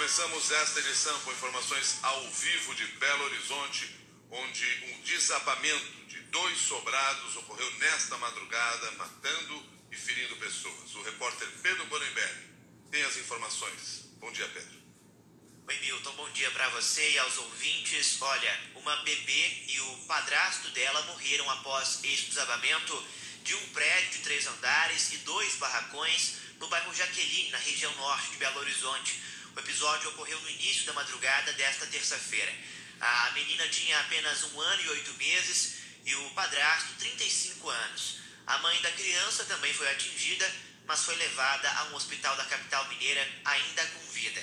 Começamos esta edição com informações ao vivo de Belo Horizonte, onde um desabamento de dois sobrados ocorreu nesta madrugada, matando e ferindo pessoas. O repórter Pedro Bonenberg tem as informações. Bom dia, Pedro. Oi, Milton. Bom dia para você e aos ouvintes. Olha, uma bebê e o padrasto dela morreram após este desabamento de um prédio de três andares e dois barracões no bairro Jaqueline, na região norte de Belo Horizonte. O episódio ocorreu no início da madrugada desta terça-feira. A menina tinha apenas um ano e oito meses e o padrasto 35 anos. A mãe da criança também foi atingida, mas foi levada a um hospital da capital mineira ainda com vida.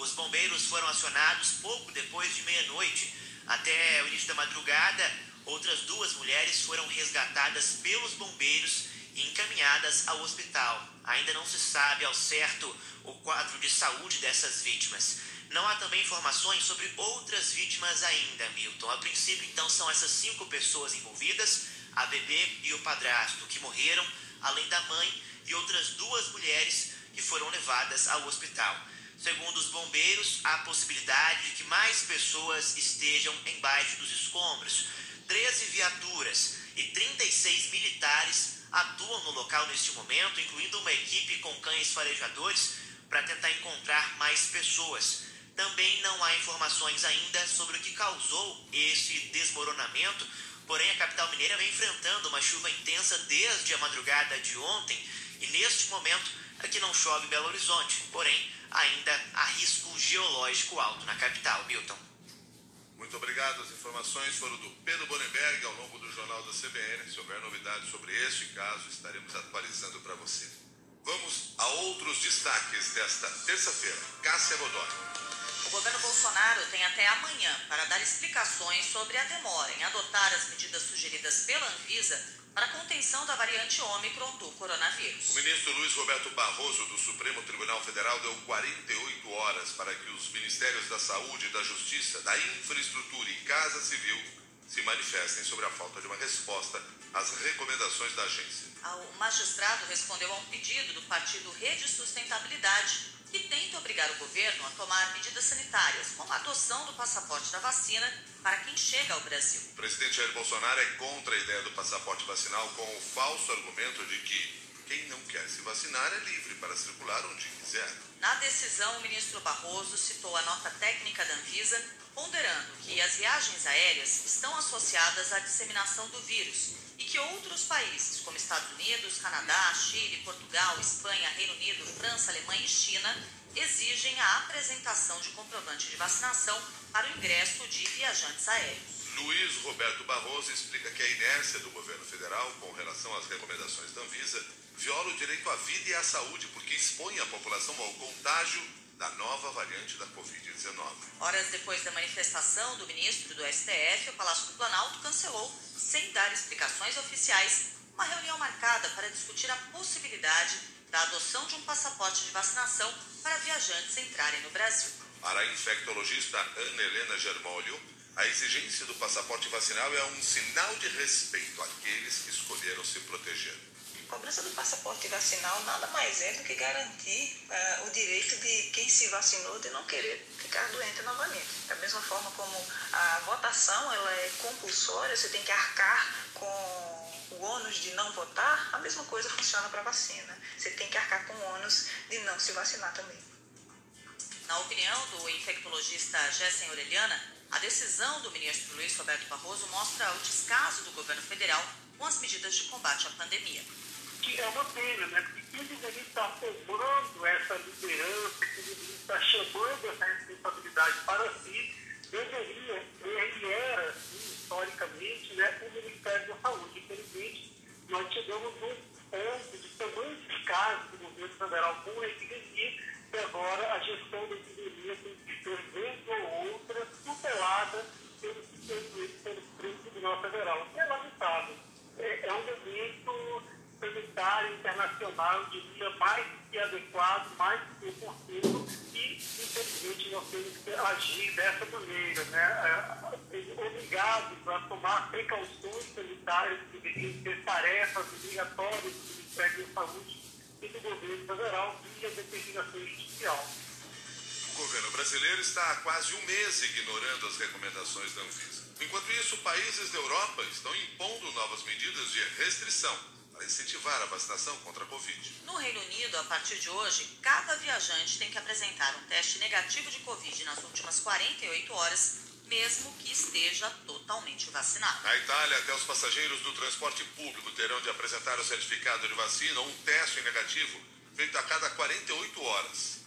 Os bombeiros foram acionados pouco depois de meia-noite. Até o início da madrugada, outras duas mulheres foram resgatadas pelos bombeiros e encaminhadas ao hospital. Ainda não se sabe ao certo o quadro de saúde dessas vítimas. Não há também informações sobre outras vítimas ainda, Milton. A princípio, então, são essas cinco pessoas envolvidas, a bebê e o padrasto, que morreram, além da mãe e outras duas mulheres que foram levadas ao hospital. Segundo os bombeiros, há possibilidade de que mais pessoas estejam embaixo dos escombros. 13 viaturas e 36 militares atuam no local neste momento, incluindo uma equipe com cães farejadores para tentar encontrar mais pessoas. Também não há informações ainda sobre o que causou esse desmoronamento, porém a capital mineira vem enfrentando uma chuva intensa desde a madrugada de ontem e neste momento aqui não chove Belo Horizonte, porém ainda há risco geológico alto na capital. Milton. Muito obrigado. As informações foram do Pedro Bonenberg ao longo do Jornal da CBN. Se houver novidades sobre este caso, estaremos atualizando para você. Vamos a outros destaques desta terça-feira. Cássia Godoy. O governo Bolsonaro tem até amanhã para dar explicações sobre a demora em adotar as medidas sugeridas pela Anvisa para a contenção da variante Ômicron do coronavírus. O ministro Luiz Roberto Barroso, do Supremo Tribunal Federal, deu 48 horas para que os Ministérios da Saúde, da Justiça, da Infraestrutura e Casa Civil se manifestem sobre a falta de uma resposta às recomendações da agência. O magistrado respondeu a um pedido do partido Rede Sustentabilidade que tenta obrigar o governo a tomar medidas sanitárias, como a adoção do passaporte da vacina para quem chega ao Brasil. O presidente Jair Bolsonaro é contra a ideia do passaporte vacinal com o falso argumento de que quem não quer se vacinar é livre para circular onde quiser. Na decisão, o ministro Barroso citou a nota técnica da Anvisa, ponderando que as viagens aéreas estão associadas à disseminação do vírus e que outros países, como Estados Unidos, Canadá, Chile, Portugal, Espanha, Reino Unido, França, Alemanha e China, exigem a apresentação de comprovante de vacinação para o ingresso de viajantes aéreos. Luiz Roberto Barroso explica que a inércia do governo federal com relação às recomendações da Anvisa viola o direito à vida e à saúde, porque expõe a população ao contágio da nova variante da Covid-19. Horas depois da manifestação do ministro do STF, o Palácio do Planalto cancelou, sem dar explicações oficiais, uma reunião marcada para discutir a possibilidade da adoção de um passaporte de vacinação para viajantes entrarem no Brasil. Para a infectologista Ana Helena Germolio, a exigência do passaporte vacinal é um sinal de respeito àqueles que escolheram se proteger. A cobrança do passaporte vacinal nada mais é do que garantir uh, o direito de quem se vacinou de não querer ficar doente novamente. Da mesma forma como a votação ela é compulsória, você tem que arcar com o ônus de não votar, a mesma coisa funciona para vacina. Você tem que arcar com o ônus de não se vacinar também. Na opinião do infectologista Gessen Orelhana, a decisão do ministro Luiz Roberto Barroso mostra o descaso do governo federal com as medidas de combate à pandemia que é uma pena, né? Porque quem deveria estar cobrando essa liderança, quem deveria estar chamando essa responsabilidade para si, deveria, ele era, assim, historicamente, né, o Ministério da Saúde. Infelizmente, nós chegamos num ponto de tamanhos casos do governo federal com a epidemia, que agora a gestão da epidemia tem que ser, vez ou outra, tutelada pelo, pelo, pelo Tribunal Federal. É lamentável. É, é um momento internacional, diria, mais que adequado, mais que oportuno, e, infelizmente, nós temos que agir dessa maneira, né? É, obrigados a tomar precauções sanitárias que deveriam ser tarefas obrigatórias do Ministério da Saúde e do governo federal via determinação judicial. O governo brasileiro está há quase um mês ignorando as recomendações da Anvisa. Enquanto isso, países da Europa estão impondo novas medidas de restrição para incentivar a vacinação contra a Covid. No Reino Unido, a partir de hoje, cada viajante tem que apresentar um teste negativo de Covid nas últimas 48 horas, mesmo que esteja totalmente vacinado. Na Itália, até os passageiros do transporte público terão de apresentar o certificado de vacina ou um teste negativo feito a cada 48 horas.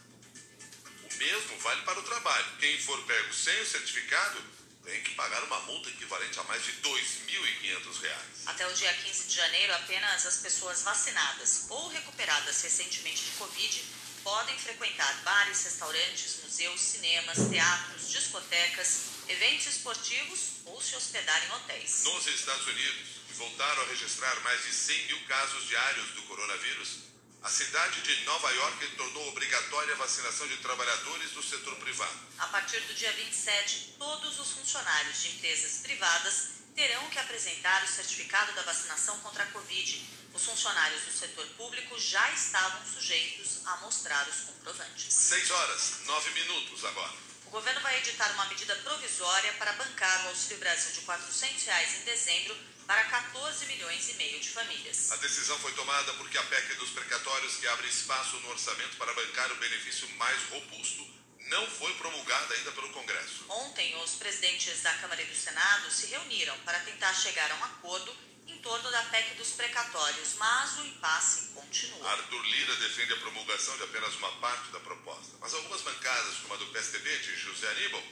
O mesmo vale para o trabalho. Quem for pego sem o certificado tem que pagar uma multa equivalente a mais de R$ 2.500. Até o dia 15 de janeiro, apenas as pessoas vacinadas ou recuperadas recentemente de Covid podem frequentar bares, restaurantes, museus, cinemas, teatros, discotecas, eventos esportivos ou se hospedar em hotéis. Nos Estados Unidos, voltaram a registrar mais de 100 mil casos diários do coronavírus a cidade de Nova York tornou obrigatória a vacinação de trabalhadores do setor privado. A partir do dia 27, todos os funcionários de empresas privadas terão que apresentar o certificado da vacinação contra a Covid. Os funcionários do setor público já estavam sujeitos a mostrar os comprovantes. 6 horas, 9 minutos agora. O governo vai editar uma medida provisória para bancar o Auxílio Brasil de 400 reais em dezembro para 14 milhões e meio de famílias. A decisão foi tomada porque a PEC dos precatórios, que abre espaço no orçamento para bancar o benefício mais robusto, não foi promulgada ainda pelo Congresso. Ontem, os presidentes da Câmara e do Senado se reuniram para tentar chegar a um acordo em torno da PEC dos precatórios, mas o impasse continua. Arthur Lira defende a promulgação de apenas uma parte da proposta, mas algumas bancadas, como a do PSDB de José Aníbal,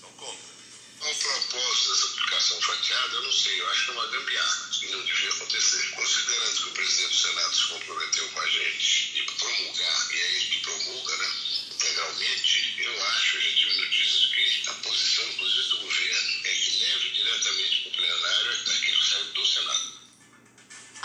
são contra. O propósito dessa aplicação fatiada, eu não sei, eu acho que é uma gambiarra e não devia acontecer. Considerando que o presidente do Senado se comprometeu com a gente e promulgar, e é ele que promulga, né, integralmente, eu acho, eu já tive notícias que a posição, inclusive, do governo é que leve diretamente para o plenário aquilo que saiu do Senado.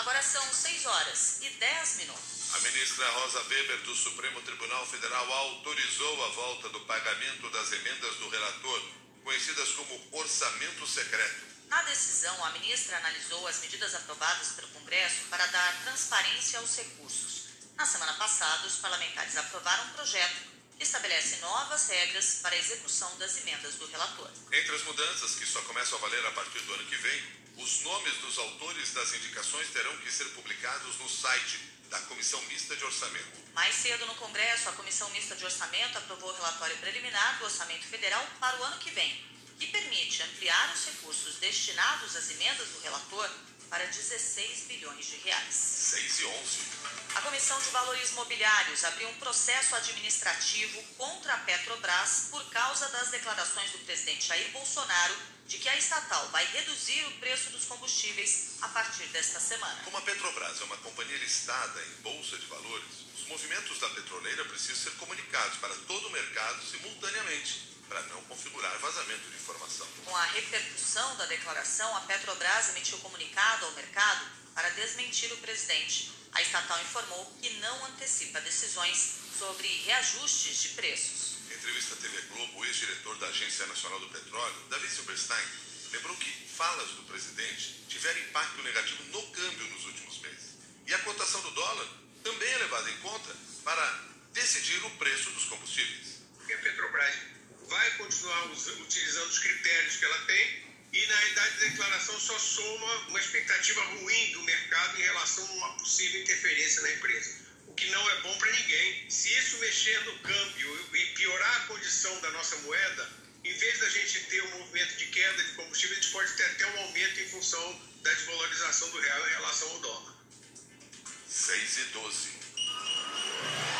Agora são 6 horas e 10 minutos. A ministra Rosa Weber, do Supremo Tribunal Federal, autorizou a volta do pagamento das emendas do relator conhecidas como orçamento secreto. Na decisão, a ministra analisou as medidas aprovadas pelo Congresso para dar transparência aos recursos. Na semana passada, os parlamentares aprovaram um projeto que estabelece novas regras para a execução das emendas do relator. Entre as mudanças, que só começam a valer a partir do ano que vem, os nomes dos autores das indicações terão que ser publicados no site da Comissão Mista de Orçamento. Mais cedo no Congresso, a Comissão Mista de Orçamento aprovou o relatório preliminar do Orçamento Federal para o ano que vem, que permite ampliar os recursos destinados às emendas do relator para 16 bilhões de reais. 6 e 11. A Comissão de Valores Mobiliários abriu um processo administrativo contra a Petrobras por causa das declarações do presidente Jair Bolsonaro de que a estatal vai reduzir o preço dos combustíveis a partir desta semana. Como a Petrobras é uma companhia listada em bolsa de valores, os movimentos da petroleira precisam ser comunicados para todo o mercado simultaneamente para não configurar vazamento de informação. Com a repercussão da declaração, a Petrobras emitiu comunicado ao mercado para desmentir o presidente. A estatal informou que não antecipa decisões sobre reajustes de preços. Entrevista à TV Globo, o ex-diretor da Agência Nacional do Petróleo, Davi Silberstein, lembrou que falas do presidente tiveram impacto negativo no câmbio nos últimos meses. E a cotação do dólar também é levada em conta para decidir o preço dos combustíveis. A Petrobras vai continuar utilizando os critérios que ela tem e na idade de declaração só soma uma expectativa ruim do mercado em relação a uma possível interferência na empresa, o que não é bom para ninguém. Se isso mexer no câmbio a condição da nossa moeda, em vez da gente ter um movimento de queda de combustível, a gente pode ter até um aumento em função da desvalorização do real em relação ao dólar. 6 e 12.